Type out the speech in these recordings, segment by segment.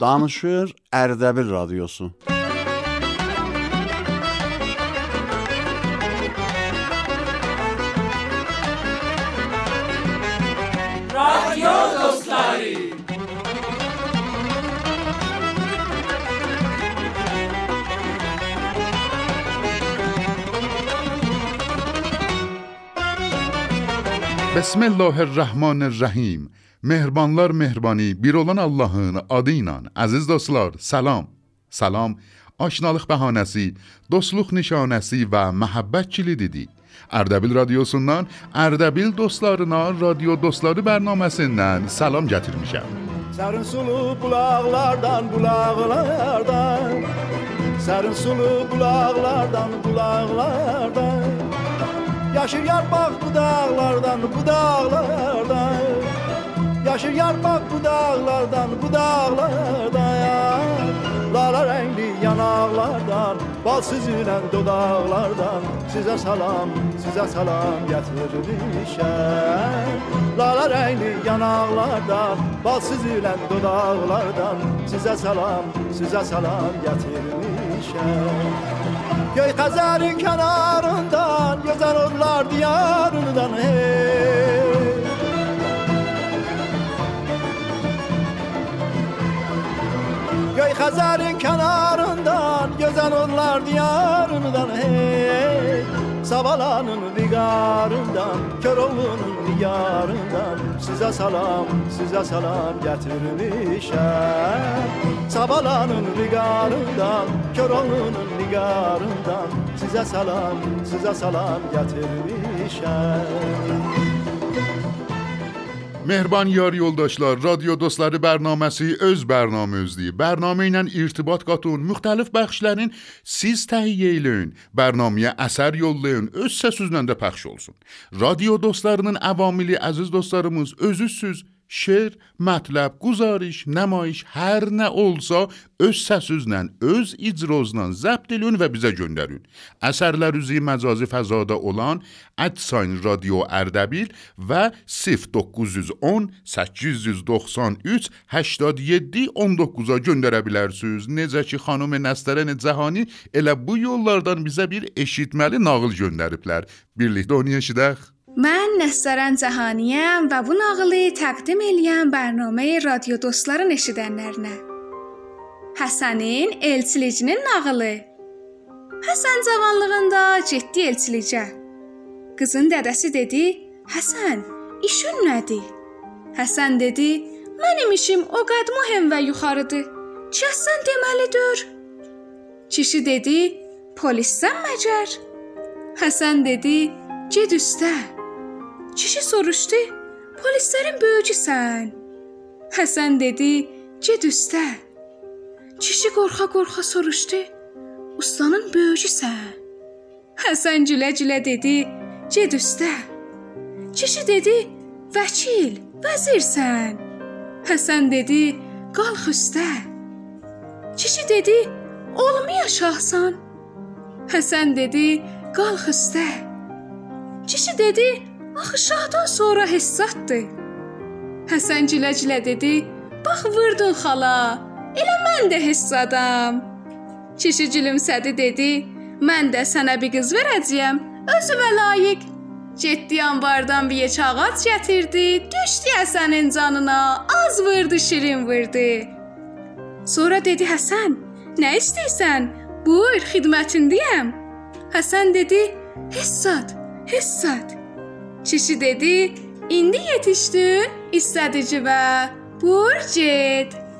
Danışır Erdebil Radyosu. Radyo. Bismillahirrahmanirrahim. Mehribanlar mehribanı bir olan Allahın adı ilə əziz dostlar, salam. Salam aşnalıq bəhanəsi, dostluq nişanəsi və məhəbbət kilididir. Ərdəbil radiosundan Ərdəbil dostlarına Radio Dostları bərnaməsindən salam gətirmişəm. Sərin sulu bulaqlardan, bulaqlardan Sərin sulu bulaqlardan, bulaqlardan Yaşır yarpaq budaqlardan, budaqlardan Taşır yarpak bu dağlardan, bu dağlarda ya. Lara renkli yanaklardan, bal süzülen dudaklardan Size salam, size salam getirmişem Lara renkli yanaklardan, bal süzülen dudaklardan Size salam, size salam getirmişem Göy kazarın kenarından, güzel odlar diyarından hey. Kazarın kenarından Gözen onlar diyarından hey Savalanın vigarından Köroğlu'nun diyarından Size salam, size salam getirmişem Savalanın vigarından Köroğlu'nun diyarından Size salam, size salam getirmişem Mehriban yar yoldaşlar, Radio Dostları bərnaməsi öz bərnaməmizdir. Bərnamə ilə irtibat qatın, müxtəlif bəxşlərin siz təhiyyə eləyin. Bərnaməyə əsər yollayın, öz səsünüzlə də pəxş olsun. Radio Dostlarının əvamili əziz dostlarımız özüsüz şeir, mətləb, quzarış, nəmayiş, hər nə olsa öz səsizlə, öz icrozla zəbt edin və bizə göndərin. Əsərlər üzü məcazi fəzada olan @sign radio Ərdəbil və 0910 893 87 19-a göndərə bilərsiniz. Necə ki xanım Nəstərən Cahani elə bu yollardan bizə bir eşitməli nağıl göndəriblər. Birlikdə onu eşidək. Mən Nəsrən Cahaniyəm və bu nağılı təqdim eləyən proqramı Radio Dostların eşidənlərinə. Həsənin elçilicinin nağılı. Həsən cavanlığında ciddi elçilicə. Qızın dədəsi dedi: "Həsən, işin nədir?" Həsən dedi: "Mənim işim o qəd mühüm və yuxarıdır. Çəsən deməlidir." Kişi dedi: "Polissən məcər?" Həsən dedi: "Ged üstə." Kişi soruşdu: "Polislərin böyücüsən?" Həsən dedi: "Get üstə." Kişi qorxa-qorxa soruşdu: "Ustanın böyücüsən?" Həsən gülə-gülə dedi: "Get üstə." Kişi dedi: "Vəkil, vəzirsən?" Həsən dedi: "Qalx üstə." Kişi dedi: "Olmaya şahsan?" Həsən dedi: "Qalx üstə." Kişi dedi: Axı şahdan sonra hessaddır. Həsən gülə-gülə dedi: "Bax vurdun xala. Elə mən də hessadam." Kişi gülümsədi dedi: "Mən də sənə bir qız verəcəyəm, özümə layiq." Getdi anbardan bir yek ağac gətirdi, düşdü Həsənin canına, az vurdu, şirin vurdu. Sonra dedi Həsən: "Nə istəyirsən? Buyur, xidmətindəyəm." Həsən dedi: "Hessad, hessad." Kişi dedi: "İndi yetişdin, istədici və bur get."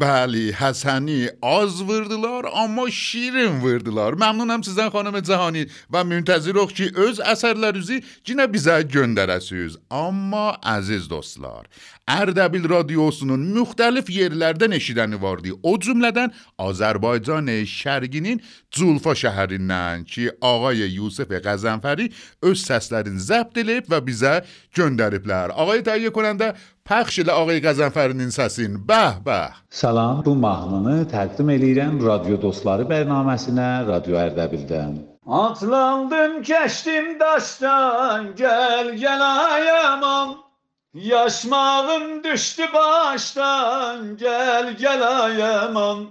Bəli, Həsəni az vurdular, amma şirin vurdular. Məmnunam sizdən xanım Cahani və müntəziroq ki, öz əsərlərinizi yenə bizə göndərəsiniz. Amma əziz dostlar, Ərdəbil radiosunun müxtəlif yerlərdən eşidəni vardı. O cümlədən Azərbaycan şərqinin Culfa şəhərindən ki, ağay Yusif Qəzənfəri öz səslərini zəbt edib və bizə göndəriblər. Ağay təhiyyə konəndə Pəxş ilə ağay Qəzənfərinin səsin. Bəh, bəh. Salam, bu mahnını təqdim eləyirəm radio dostları proqraminə Radio Ərdəbildən. Atlandım, keçdim daşdan, gəl gəl ayamam. Yaşmağım düştü baştan gel gel ayamam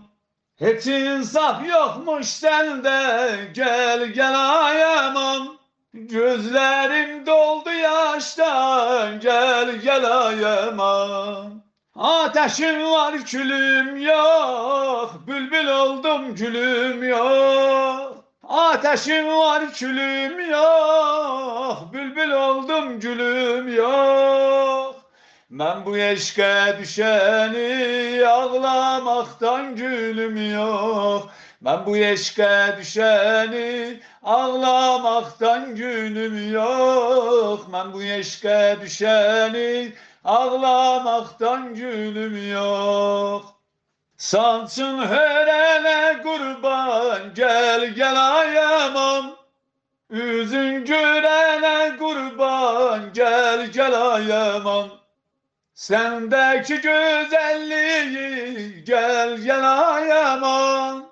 Hiç insaf yokmuş sende gel gel ayamam Gözlerim doldu yaştan gel gel ayamam Ateşim var külüm yok Bülbül oldum gülüm yok Ateşim var külüm yok Bülbül oldum gülüm yok. Ben bu eşke düşeni Ağlamaktan gülüm yok. Ben bu eşke düşeni Ağlamaktan gülüm yok. Ben bu eşke düşeni Ağlamaktan gülüm yok Sansın hörele kurban Gel gel ayamam. Üzün görene kurban Gel gel ayamam. Sendeki güzelliği Gel gel ayamam.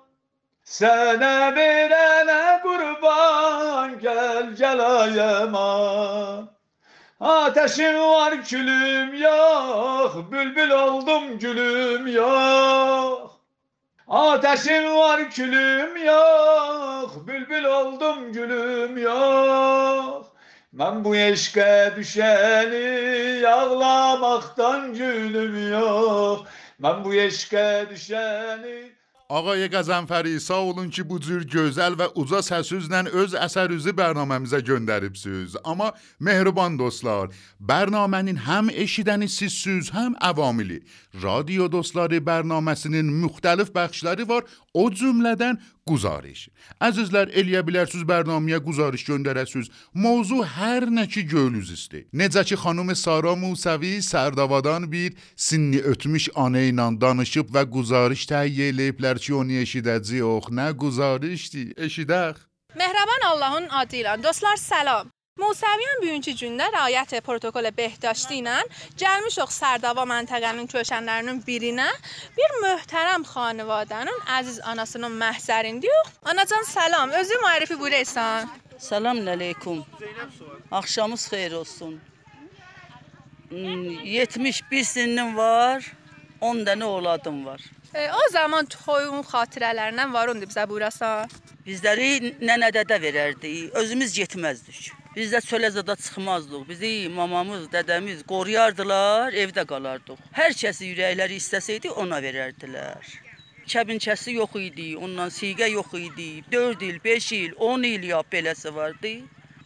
Sana verene kurban Gel gel ayamam Ateşim var külüm yok Bülbül oldum gülüm yok. Ateşim var külüm yok Bülbül oldum gülüm yok. Ben bu eşke düşeni Ağlamaktan gülüm yok. Ben bu eşke düşeni Ağay Qəzənfəri, sağ olun ki, bu cür gözəl və uca səsüzlə öz əsərinizi bərnaməmizə göndəribsiniz. Amma mehriban dostlar, bərnamənin həm eşidəni sizsiz, həm avamili. Radio Dostları bərnaməsinin müxtəlif bəxşləri var, o cümlədən quzarış. Əzizlər, eləyə bilərsiniz bərnaməyə quzarış göndərəsiniz. Mövzu hər nə ki gönlünüz istəyir. Necə ki xanım Sara Musavi Sərdavadan bir sinni ötmüş ana ilə danışıb və quzarış təhiyyə eləyiblər ki, onu eşidəcəyik. Nə quzarışdır? Eşidək. Mehraban Allahın adı ilə dostlar salam. Musəviyyən bugünkü gündə rəayət protokol behdاشti ilə gəlmişik Sərdava məntəqənin köşənlərinin birinə bir möhtərəm xanivadənin əziz anasının məhzərindəyik. Anacan salam, özü müərifi buyursan. Salam aleyküm. Akşamınız xeyir olsun. Hmm, 71 sinnim var, 10 dənə oğladım var. E, o zaman toyun xatirələrindən var onda bizə buyurasan. Bizləri nənə-dədə verərdi, özümüz getməzdik. Biz də çölə zada çıxmazdıq. Bizi mamamız, dədəmiz qoruyardılar, evdə qalardıq. Hər kəsi ürəkləri istəsəydi ona verərdilər. Kəbinkəsi yox idi, ondan siğə yox idi. 4 il, 5 il, 10 il ya beləsi vardı.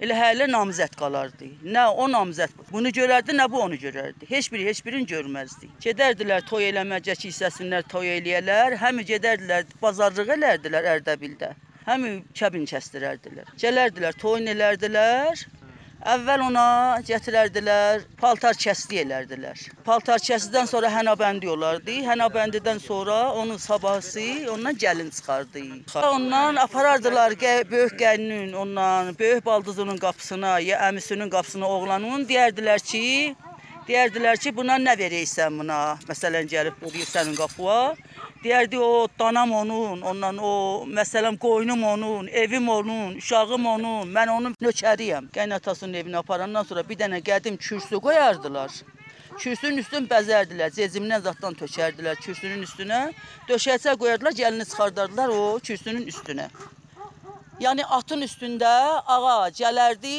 Elə hələ namizəd qalardı. Nə o namizəd bunu görərdi, nə bu onu görərdi. Heç biri heç birini görməzdi. Gedərdilər toy eləməcə ki, hissəsinlər toy eləyələr, həmi gedərdilər bazarlıq elərdilər Ərdəbildə. Həmi kəbin kəsdirərdilər. Gələrdilər, toyun elərdilər. Əvvəl ona gətirərdilər, paltar kəsdi elərdilər. Paltar kəsdidən sonra hənəbəndi olardı. Hənəbəndidən sonra onun sabahısı ondan gəlin çıxardı. Ondan aparardılar böyük gəlinin, ondan böyük baldızının qapısına, ya əmisinin qapısına oğlanın deyərdilər ki, deyərdilər ki, buna nə verəysən buna? Məsələn gəlib bu sənin qapıya. Deyərdi o danam onun, ondan o məsələn qoyunum onun, evim onun, uşağım onun, mən onun nökəriyəm. Qaynatasının evinə aparandan sonra bir dənə qədim kürsü qoyardılar. Kürsünün üstünü bəzərdilər, cezimdən zaddan tökərdilər kürsünün üstünə. Döşəkçə qoyardılar, gəlini çıxardardılar o kürsünün üstünə. Yəni atın üstündə ağa gələrdi,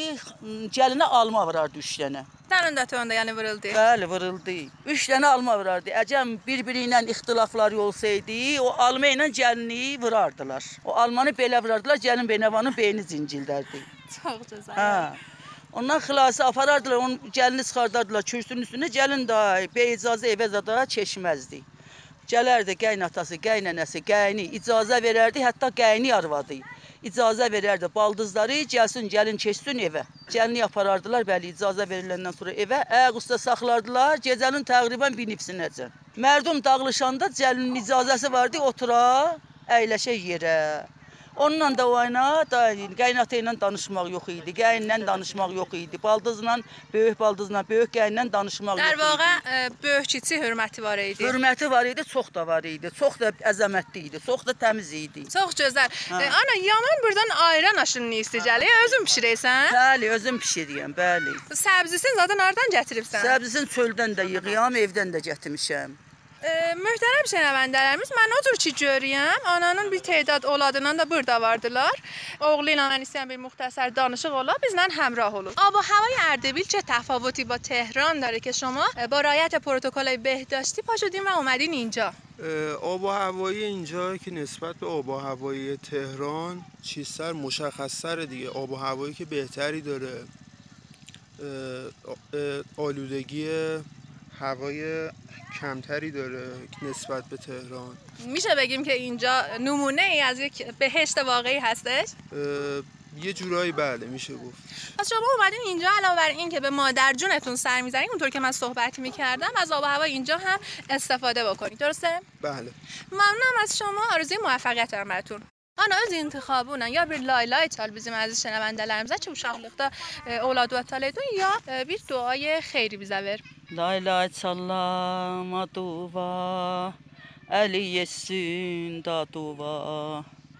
gəlinə alma vurardı üç dənə. Sənin də toyunda yəni vuruldu. Bəli, vuruldu. Üç dənə alma vurardı. Əcəm bir-biri ilə ixtilafları olsaydı, o alma ilə gəlini vurardılar. O almanı belə vurardılar, gəlin beynəvanın beyni zincildərdi. Çox gözəl. Hə. Ondan xilası aparardılar, onun gəlini çıxardardılar kürsünün üstünə, gəlin də bey icazə evə zada keçməzdi. Gələrdi qaynatası, qaynanəsi, qayni icazə verərdi, hətta qayni arvadı. İcazə verərdi baldızları, gəlsin, gəlin keçsin evə. Gəlini aparardılar, bəli, icazə veriləndən sonra evə. Ayaq üstə saxlardılar, gecənin təqribən bir nifsinəcən. Mərdum dağılışanda gəlinin icazəsi vardı, otura, əyləşə yerə. Onunla da oyna, da qaynata ilə danışmaq yox idi. Gəlinlə danışmaq yox idi. Baldızla, böyük baldızla, böyük gəlinlə danışmaq yox idi. Dər vaqa böyük kiçik hörməti var idi. Hörməti var idi, çox da var idi. Çox da əzəmətli idi, çox da təmiz idi. Çox gözəl. Hə. E, ana yanan burdan ayran aşını istəyəcəli. Özün bişirəsən? Bəli, özüm bişirirəm, bəli. Səbzisini zaten hardan gətiribsən? Səbzisini çöldən də yığıram, evdən də gətirmişəm. Möhtərəm şənəvəndələrimiz, mən odur ki görürəm, ananın bir tedad oladından da burada vardılar. Oğlu ilə mən istəyən bir müxtəsər danışıq ola, bizlə həmrah olur. آب و هوای اردبیل چه تفاوتی با تهران داره که شما با رعایت پروتکل بهداشتی پا شدین و اومدین اینجا آب و هوایی اینجا که نسبت به آب و هوایی تهران چیزتر مشخصتر دیگه آب و هوایی که بهتری داره آلودگی هوای کمتری داره نسبت به تهران. میشه بگیم که اینجا نمونه ای از یک بهشت واقعی هستش؟ یه جورایی بله میشه گفت. پس شما اومدین اینجا علاوه بر این که به مادر جونتون سر می‌زنین اونطور که من صحبت می‌کردم از آب و هوا اینجا هم استفاده بکنید درسته؟ بله. ممنونم از شما آرزوی موفقیت دارم براتون. Ana öz intihabı ilə ya bir layla çal bizim əziz şənəvəndələrimizə ki, uşaqlıqda e, ovlad vətəl edin, ya e, bir duayı xeyri bizə ver. Lay lay çallama duva, əli yesin da duva.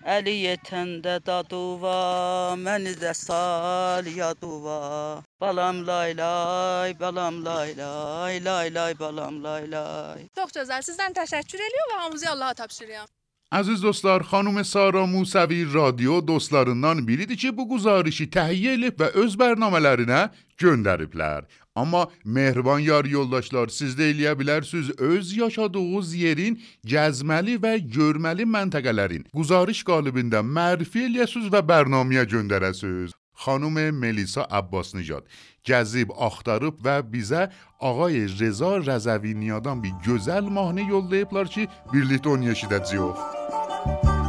Əli yetəndə da duva, məni də sal ya duva. Balam lay lay, balam lay lay, lay lay balam lay lay. Çox gözəl. Sizdən təşəkkür ediyorum və hamınızı Allaha tapşırıram. Əziz dostlar, xanım Sara Musəvi radio dostlarından biridir ki, bu guzarışı təhiyyə edib və öz bərnamələrinə göndəriblər. Amma mehriban yar yoldaşlar, siz də eləyə bilərsiniz öz yaşadığınız yerin gəzməli və görməli məntəqələrin guzarış qalibində mərfi eləyəsiniz və bərnaməyə göndərəsiniz. خانم ملیسا عباس نژاد جذیب آختاروب و بیزه آقای رضا رزوی نیادان بی گزل ماهنه یلده پلارچی بیرلیتون یشیده زیوخ موسیقی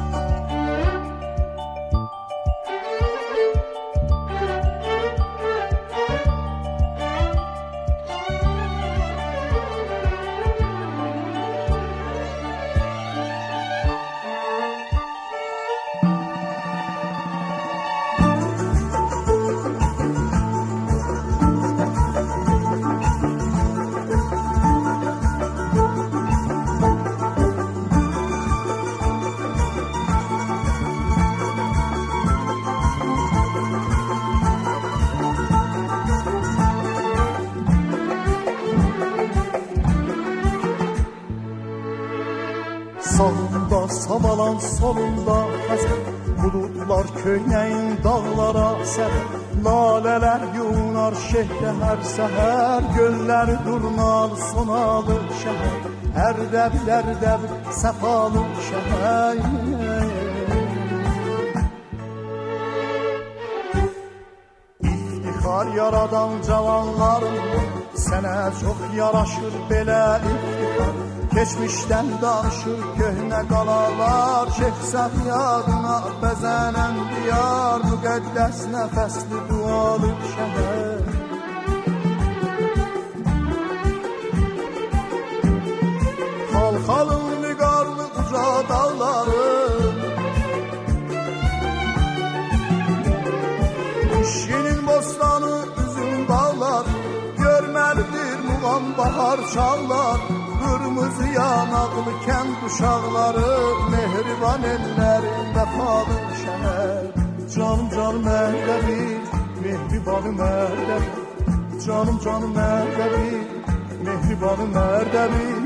köynəyin dağlara sərir Lalələr yunar şehdə hər səhər Gölləri durnalı sonalı şəhər Ərdəbil ərdəbil səfalı şəhər İftixar yaradan cavanların Sənə çox yaraşır belə iftixar Keçmişdən danışır köhnə qalalar Şehsən yadına bəzənən diyar Müqəddəs nəfəsli dualı şəhər. Xalxalın vüqarlı uca dağların Şinin bostanı üzüm bağlar Görməlidir muğam bahar çallar Kırmızı yanaklı kent uşaqları Mehriban ellərin vəfalı şəhər Canım canım Mərdəvi, mehribanı Mərdəvi Canım canım Mərdəvi, mehribanı Mərdəvi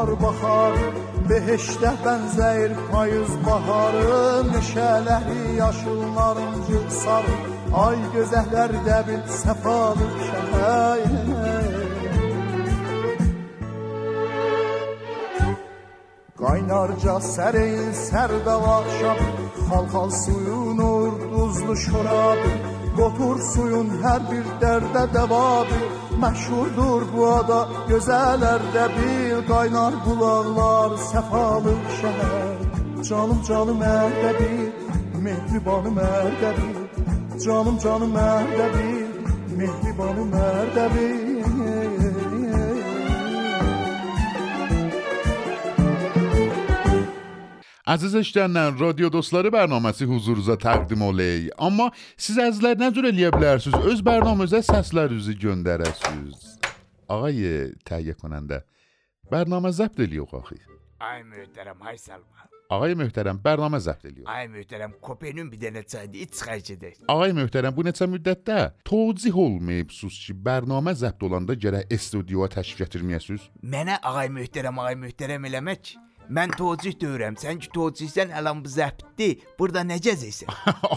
oxşayır, axar baxar Beheşdə bənzəyir payız baharı Meşələri yaşıl narıncı sarı Ay gözəllər dəbil səfalı şəhər Qaynarca sərin sərdava şab Xalxal suyun urduzlu şorabı Qotur suyun hər bir dərdə dəvabı Məşhurdur bu ada. Gözələrdə bil Qaynar bulaqlar səfalı şəhər. Canım canım ərdəbi Mehribanım ərdəbi Canım canım ərdəbi Mehribanım ərdəbi Əziz eşidənlər, Radio Dostları bərnaməsi huzurunuza təqdim oley. Amma siz əzizlər nə cür eləyə bilərsiniz? Öz bərnaməmizə səslərinizi göndərəsiniz. Ağay təhiyyə konəndə. Bərnamə zəbt eləyiyor axı. Ay möhtərəm, hay Salman. Ağay möhtərəm, bərnamə zəbt eləyiyor. Ay möhtərəm, kopenin bir dənə çaydı, iç xərc edək. Ağay möhtərəm, bu neçə müddətdə tozih olmayıbsınız ki, bərnamə zəbt olanda gərək studiyaya təşrif gətirməyəsiniz. Mənə ağay möhtərəm, ağay möhtərəm eləmək Mən tocih deyirəm. Sən ki tocihsən, əlan bu zəbtdir. Burada nə gəzəysən?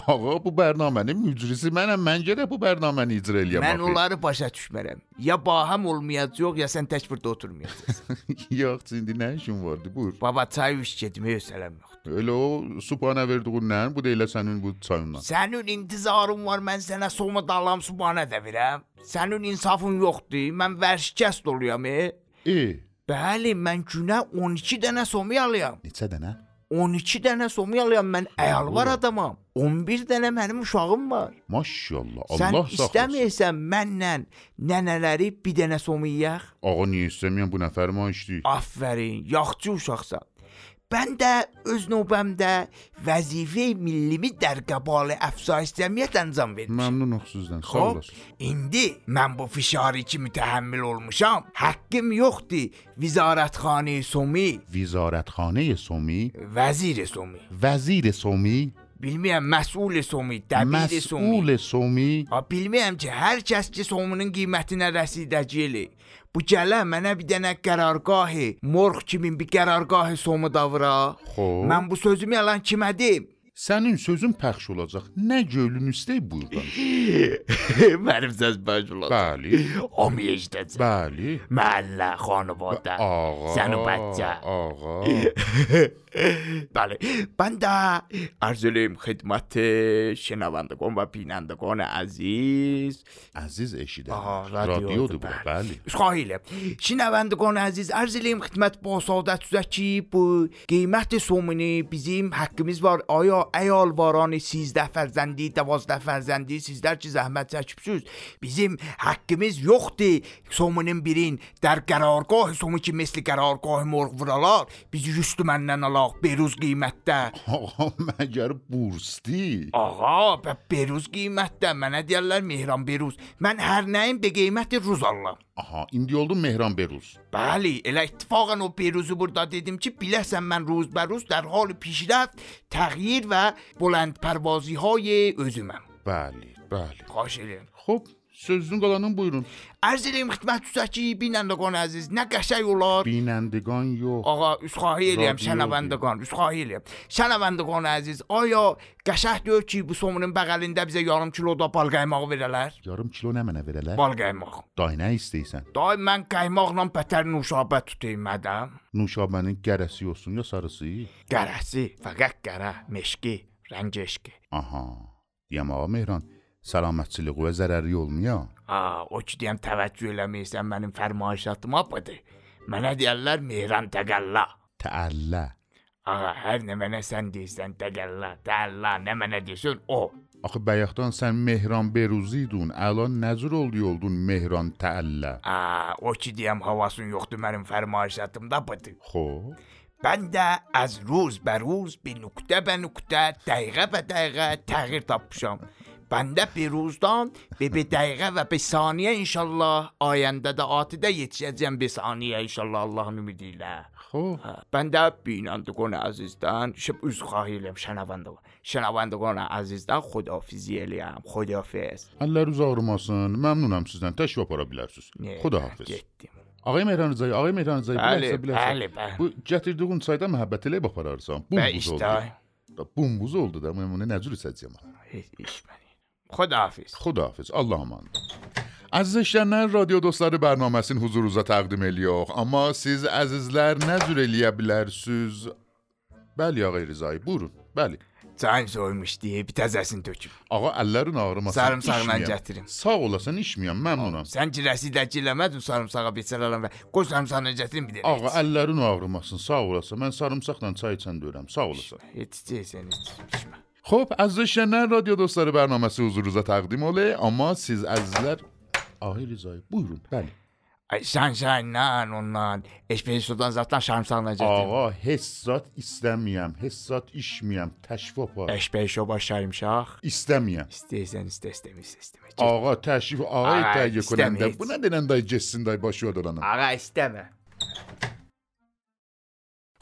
Ağa, bu bərnamənin mücrisi mənəm. Mən gərək bu bərnaməni icra eləyəm. Mən onları başa düşmərəm. Ya baham olmayacaq, ya sən tək burada oturmayacaqsan. Yox, indi nə işin vardı? Buyur. Baba çay iç getməyə sələm yoxdur. Elə o supana verdiyin nə? Bu da elə sənin bu çayından. Sənin intizarın var, mən sənə soma dalam supana da verəm. Sənin insafın yoxdur. Mən vərşikəst oluyam, e? E. Bəli, mən günə 12 dənə somyalıyam. Neçə dənə? 12 dənə somyalıyam. Mən əyal var adamam. 11 dənə mənim uşağım var. Maşallah. Sən Allah saxlasın. istəmirsən mənlə nənələri bir dənə somyayaq? Ağa niyə istəmirəm bu nə fərmayışdır? Afərin, yaxçı uşaqsan. Mən də öz növbəmdə vəzifə millimi در قبال افزایش جمعیت انجام vermişəm. Məmnunuq sizdən. Sağ Xoş. olasın. İndi mən bu fişarı ki mütəhəmmil olmuşam. Haqqım yoxdur. Vizarətxane Somi, Vizarətxanə Somi, vəzir Somi. vəzir Somi, Bilmirəm, məsul Somi, dəbir Somi. məsul Somi. Ha bilmirəm ki, hər kəs ki Sominin qiymətinə rəsidəci elə. Bu gələ mənə bir dənə qərargahı, morx kimi bir qərargahı Somu davra. Xoş. Mən bu sözümü yalan kimə deyim? Sənin sözün pəxş olacaq. Nə gölün üstə burdan. Mənim səs baş olacaq. Bəli. Omiyəcdəcək. Bəli. Məhəllə, xanəvadə. Ağa. Sən o bəcə. Ağa. بله بنده عرض الیم خدمت شنوندگان و بینندگان عزیز. Aha, radiodur, Radiodur bura, bəli. خواهیله شنوندگان عزیز عرض الیم خدمت با سعادت ki bu قیمت سومنی bizim hakkımız var. Aya əyaləvarani 13 fərzəndi, 12 fərzəndi sizlər ki zəhmət çəkibsiniz. Bizim haqqımız yoxdur. Somunun birin dər qərargah somu ki misli qərargah morq vuralar. Bizi üstü məndən alaq beruz qiymətdə. Ağa, məgər bursdi? Ağa, bə beruz qiymətdə mənə deyirlər Mehran beruz. Mən hər nəyin be qiyməti ruz alıram. Aha, indi oldu Mehran Beruz. Bəli, elə ittifaqən o Beruzu burada dedim ki, biləsən mən ruz bəruz dərhal pişirəf, təğyir و بلند پروازی های ازومم بله. بله قاشقه خب Xoş, sözün qalanın buyurun. Arz edirəm xidmətçüsəki binəndəqan əziz, nə qəşəng olar. Binəndiqan yox. Ağa, üzxahi eləyəm şənəvəndəqan, üzxahi eləyəm. Şənəvəndəqan əziz, aya qəşəng deyir ki, bu somunun bəğəlində bizə yarım kilo da bal qaymağı verələr. Yarım kilo nə mənə verələr? Bal qaymaq. Day nə istəyirsən? Day mən qaymaqla bətər nuşabə tutayım mədəm. Nuşabənin gərəsi olsun ya sarısı? Qərəsi, fəqət qərə, meşki, rəng eşki. Aha. Deyəm ağa Mehran, Salamatçılıq və zərəri olmuyor. A, o ki deyəm təvəccüh eləmirsən mənim fərmayişatıma budur. Mənə deyirlər Mehran təqəlla. Təəllə. Ağa, hər nə mənə sən deyirsən təqəlla, təəllə, nə mənə deyirsən o. Axı bayaqdan sən Mehran Beruzi idin, əlan nəcür oldu yoldun Mehran Təəllə. A, o ki deyəm havasın yoxdur mənim fərmayişatımda budur. Xoş. Ben de az ruz be ruz bir nükte be nükte, dəqiqə be dəqiqə təğyir tapmışam. Bəndə bir روزdan به به dəqiqə və bir saniyə inşallah ayəndə də atidə yetişəcəm bir saniyə inşallah Allahın ümidi ilə. خب بنده بینندگان عزیزدان شب از خواهیلم şənavandagان şənavandagان عزیزدان خدافیزی eləyəm خدافظ əlləriniz ağrımasın. Məmnunam sizdən. Təşrif apara bilərsiniz. Xudahafiz. Getdim. Ağay Mehranzay, ağay Mehranzay, Bəli, bilərsən, bilərsən. bəli, bəli. Bu gətirdiyin çayda məhəbbət elə apararsan. Və Bumbuz oldu. işte. Da bumbuz oldu da mən bunu nə cür içəcəyəm? Heç iş məni. Xudahafiz. Xudahafiz. Allah aman. Əziz eşidənlər, radio dostları bərnaməsini huzurunuza təqdim edirik. Amma siz əzizlər nə cür eləyə bilərsiniz? Bəli, ağay Rizay, buyurun. Bəli. Çayın soymuş deyə bir təzəsini töküm. Ağa əllərin ağrımasın. Sarımsaqla içməyəm. gətirin. Sağ olasın, içməyəm, məmnunam. Sən girəsi də girəmədin sarımsağa beçərələm və qoy sarımsağını gətirin bir də. Ağa əllərin ağrımasın, sağ olasın. Mən sarımsaqla çay içən deyirəm, sağ olasın. Heç deyəsən heç içmə. خوب از شنه رادیو دوستار برنامه سی حضور روزا تقدیم اوله اما سیز از در آقای ریزای بویرون. بله. سن سن نه نونان اشپیه سودان زدن شرم سن آقا حسات استمیم حسات اشمیم تشفه پا اشپیه شو با شرم شاخ استمیم استیزن است استمی سستمی آقا تشفه آقای تایی کننده بنا دینن دای جسین دای باشو دارنم آقا استمه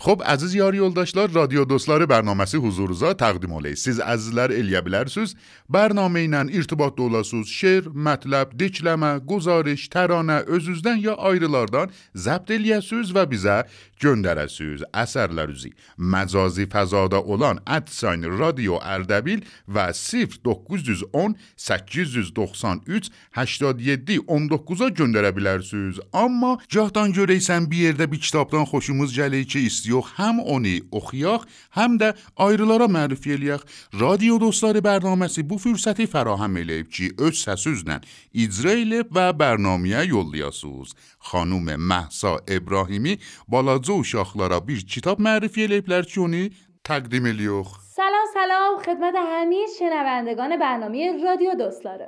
Xo'p, aziz yar yoldaşlar, radio dostları bərnaməsi huzurunuza təqdim olay. Siz əzizlər eləyə bilərsiniz. Bərnamə ilə irtibatda olasınız. Şeir, mətləb, dikləmə, quzarış, təranə özünüzdən ya ayrılardan zəbt eləyəsiniz və bizə göndərəsiniz əsərlərinizi. Məcazi fəzada olan @sign radio Ərdəbil və 0910 893 87 19-a göndərə bilərsiniz. Amma gahdan görəysən bir yerdə bir kitabdan xoşumuz gəlir ki, تلویزیون هم اونی اخیاخ هم ده ایرلارا معرفی لیخ رادیو دوستان برنامه سی بو فرصتی فراهم میلیف چی اوز سسوز نن و برنامه یولی خانوم محسا ابراهیمی بالا زو شاخلارا بیر کتاب معرفی لیف چونی تقدیم لیخ سلام سلام. خدمت همی شنوندگان برنامه رادیو دوستان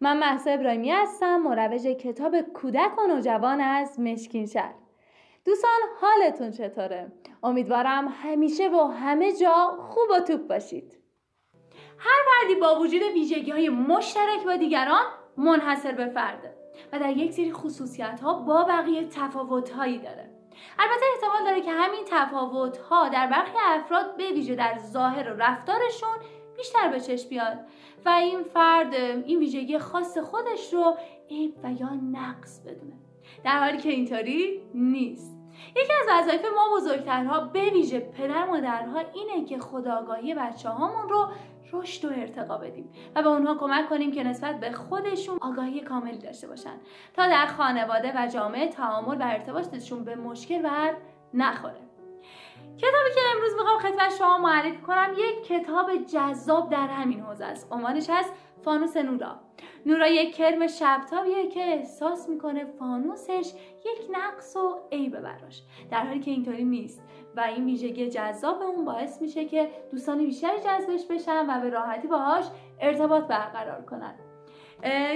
من محسا ابراهیمی هستم مروج کتاب کودک و نوجوان از مشکین شهر. دوستان حالتون چطوره؟ امیدوارم همیشه و همه جا خوب و توپ باشید. هر فردی با وجود ویژگی های مشترک با دیگران منحصر به فرده و در یک سری خصوصیت ها با بقیه تفاوت هایی داره. البته احتمال داره که همین تفاوت ها در برخی افراد به ویژه در ظاهر و رفتارشون بیشتر به چشم بیاد و این فرد این ویژگی خاص خودش رو عیب و یا نقص بدونه. در حالی که اینطوری نیست. یکی از وظایف ما بزرگترها به ویژه پدر مادرها اینه که خداگاهی بچه هامون رو رشد و ارتقا بدیم و به اونها کمک کنیم که نسبت به خودشون آگاهی کاملی داشته باشن تا در خانواده و جامعه تعامل و ارتباطشون به مشکل بر نخوره. کتابی که امروز می‌خوام خدمت شما معرفی کنم یک کتاب جذاب در همین حوزه است. عنوانش هست فانوس نورا. نورا یک کرم شبتابیه که احساس می‌کنه فانوسش یک نقص و عیبه براش. در حالی که اینطوری نیست و این ویژگی جذاب اون باعث میشه که دوستان بیشتری جذبش بشن و به راحتی باهاش ارتباط برقرار کنن.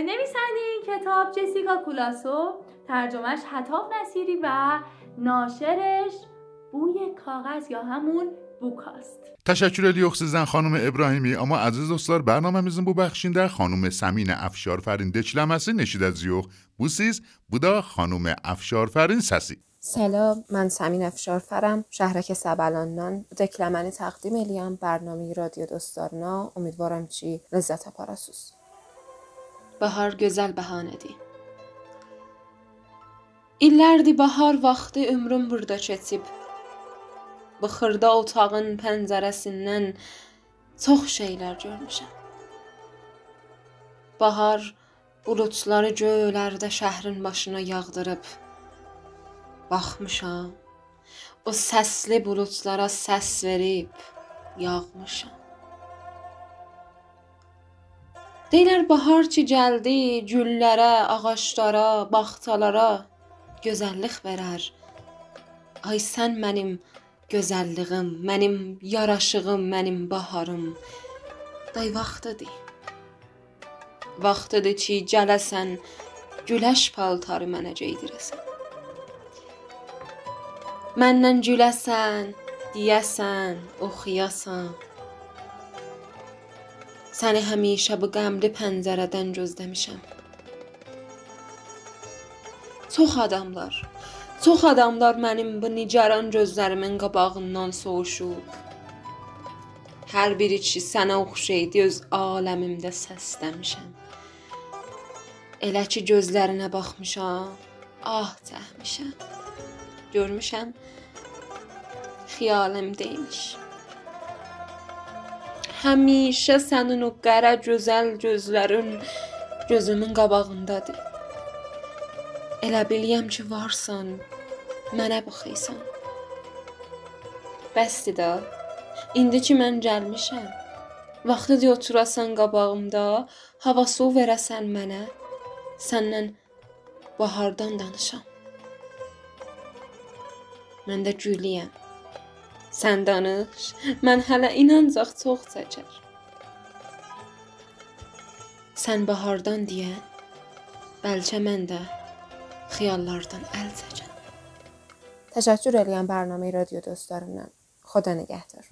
نویسنده این کتاب جسیکا کولاسو ترجمهش حتاب نصیری و ناشرش بوی کاغذ یا همون بوکاست تشکر الیوخ سیزن خانم ابراهیمی. اما عزیز دوستان برنامه میزن بو بخشین در خانم سمین افشار فرین. دچلم هستی نشید از یوخ بو بودا خانم افشار فرین سسی. سلام من سمین افشار فرم شهرک سبلاندان دکلمن تقدیم الیم برنامه رادیو دوستان امیدوارم چی؟ لذت ها بهار گزل بهانه دی. ایلردی بهار وقتی امرون برده چتیب Bu xırda otağın pəncərəsindən çox şeylər görmüşəm. Bahar buludları göylərdə şəhrin başına yağdırıb. Baxmışam. O səsli buludlara səs verib yağmışam. Deyirlər bahar ki gəldi, güllərə, ağaclara, bağçalara gözəllik verər. Ay sən mənim gözəlliyim, mənim yaraşığım, mənim baharım. Day vaxtıdır. Vaxtıdır ki, gələsən, güləş paltarı mənə geydirəsən. Məndən güləsən, deyəsən, oxuyasan. Səni həmişə bu qəmli pəncərədən gözləmişəm. Çox adamlar, çox adamlar mənim bu nigaran gözlərimin qabağından soğuşub. Hər biri ki sənə oxşaydı öz aləmimdə səsləmişəm. Elə ki gözlərinə baxmışam, ah çəkmişəm. Görmüşəm xiyalım deymiş. Həmişə sənin o qara gözəl gözlərin gözümün qabağındadır. Elə bilirəm ki, varsan, mənə baxırsan. Bəsdir də. İndi ki mən gəlmişəm. Vaxtıdır oturasan qabağımda, hava su verəsən mənə. Səndən bahardan danışam. Mən də gülüyəm. Sən danış. Mən hələ inancaq çox çəkər. Sən bahardan deyən, bəlkə mən də xiyallardan əl çəkin. Təşəkkür edirəm proqramı radio dostlarımdan. خدا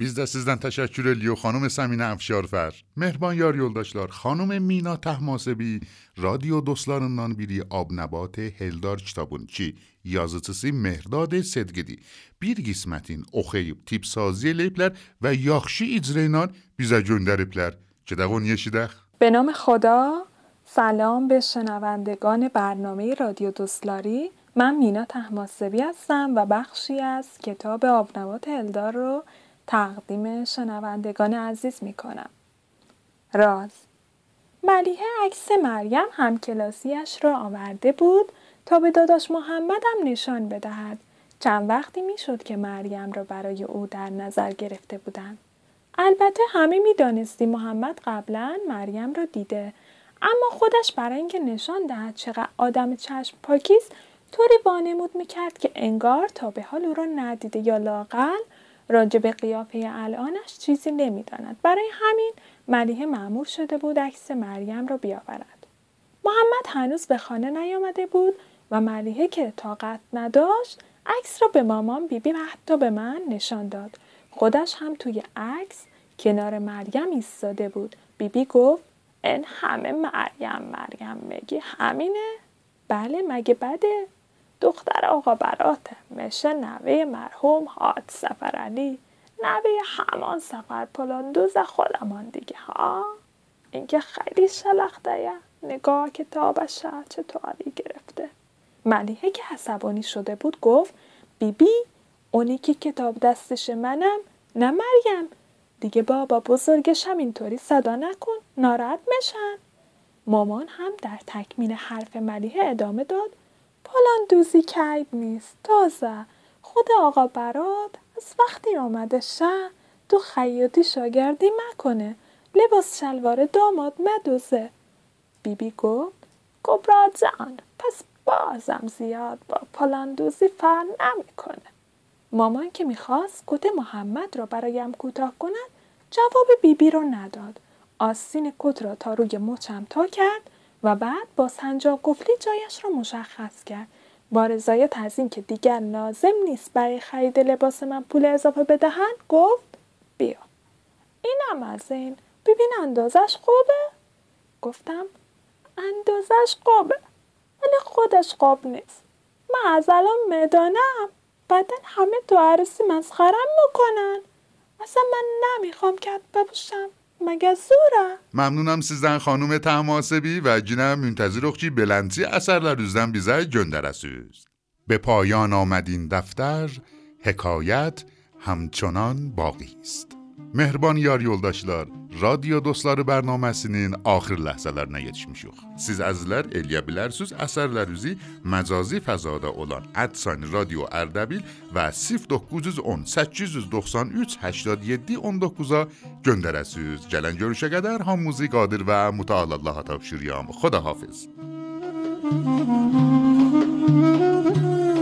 Biz də sizdən təşəkkür edirik xanım Səminə افشارفر. مهربان yar yoldaşlar, xanım Mina تحماسبی radio dostlarından biri Abnabat Heldar Kitabunçi yazıcısı Mehrdad Sedgidi bir qismətin oxuyub tipsazi eləyiblər və yaxşı icra ilə bizə göndəriblər. Gedək onu Bənam xoda سلام به شنوندگان برنامه رادیو دوستلاری. من مینا تحماسبی هستم و بخشی از کتاب آبنبات الدار رو تقدیم شنوندگان عزیز می کنم. راز ملیحه عکس مریم همکلاسیش را آورده بود تا به داداش محمدم نشان بدهد. چند وقتی می‌شد که مریم را برای او در نظر گرفته بودند. البته همه می‌دانستی محمد قبلا مریم را دیده اما خودش برای اینکه نشان دهد چقدر آدم چشم پاکیست طوری وانمود می‌کرد که انگار تا به حال او را ندیده یا لاقل راجع به قیافه الانش چیزی نمی‌داند. برای همین ملیحه معمول شده بود عکس مریم را بیاورد. محمد هنوز به خانه نیامده بود و ملیحه که طاقت نداشت عکس را به مامان بیبی و حتی به من نشان داد. خودش هم توی عکس کنار مریم ایستاده بود. بیبی گفت این همه مریم مریم میگی همینه؟ بله مگه بده؟ دختر آقا براته میشه نوه مرحوم حاج سفر علی نوه همان سفر پلاندوز خودمان دیگه ها؟ اینکه خیلی شلخته نگاه کتابش چطوری گرفته؟ ملیحه که عصبانی شده بود گفت بیبی بی اونی که کتاب دستش منم نه مریم. دیگه بابا بزرگش هم اینطوری صدا نکن ناراحت میشن مامان هم در تکمیل حرف ملیحه ادامه داد پالان دوزی کیب نیست تازه. خود آقا براد از وقتی آمده شه تو خیاطی شاگردی مکنه. لباس شلوار داماد مدوزه. بیبی گفت کبرا جان پس بازم زیاد با پالاندوزی فر نمی‌کنه. مامان که می‌خواست کت محمد را برایم کوتاه کند جواب بیبی را نداد. آستین کت را تا روی مچم تا کرد و بعد با سنجاق قفلی جایش را مشخص کرد. با رضایت از اینکه دیگر لازم نیست برای خرید لباس من پول اضافه بدهند گفت بیا. اینم از این. ببین اندازش خوبه؟ گفتم اندازش خوبه ولی خودش خوب نیست. من از الان مدانم بعدا همه تو عروسی مسخرم می‌کنن. اصلا من نمی‌خوام کت بپوشم. مگه زوره ممنونم سیزن خانم تماسبی و جنم منتظر اخچی بلنسی اثر لروزدن جندر جندرسوز. به پایان آمدین دفتر حکایت همچنان باقی است. Mehriban yar yoldaşlar, radio dostları bərnaməsinin axır ləhzələrinə yetişmişik. Siz əzizlər eləyə bilərsiniz əsərlərinizi məcazi fəzada olan @radio radio Ərdəbil və 0910 893 87 19-a göndərəsiniz. Gələn görüşə qədər hamımızı qadir və mütəal Allaha tapşırıram. Xudahafiz. Thank you.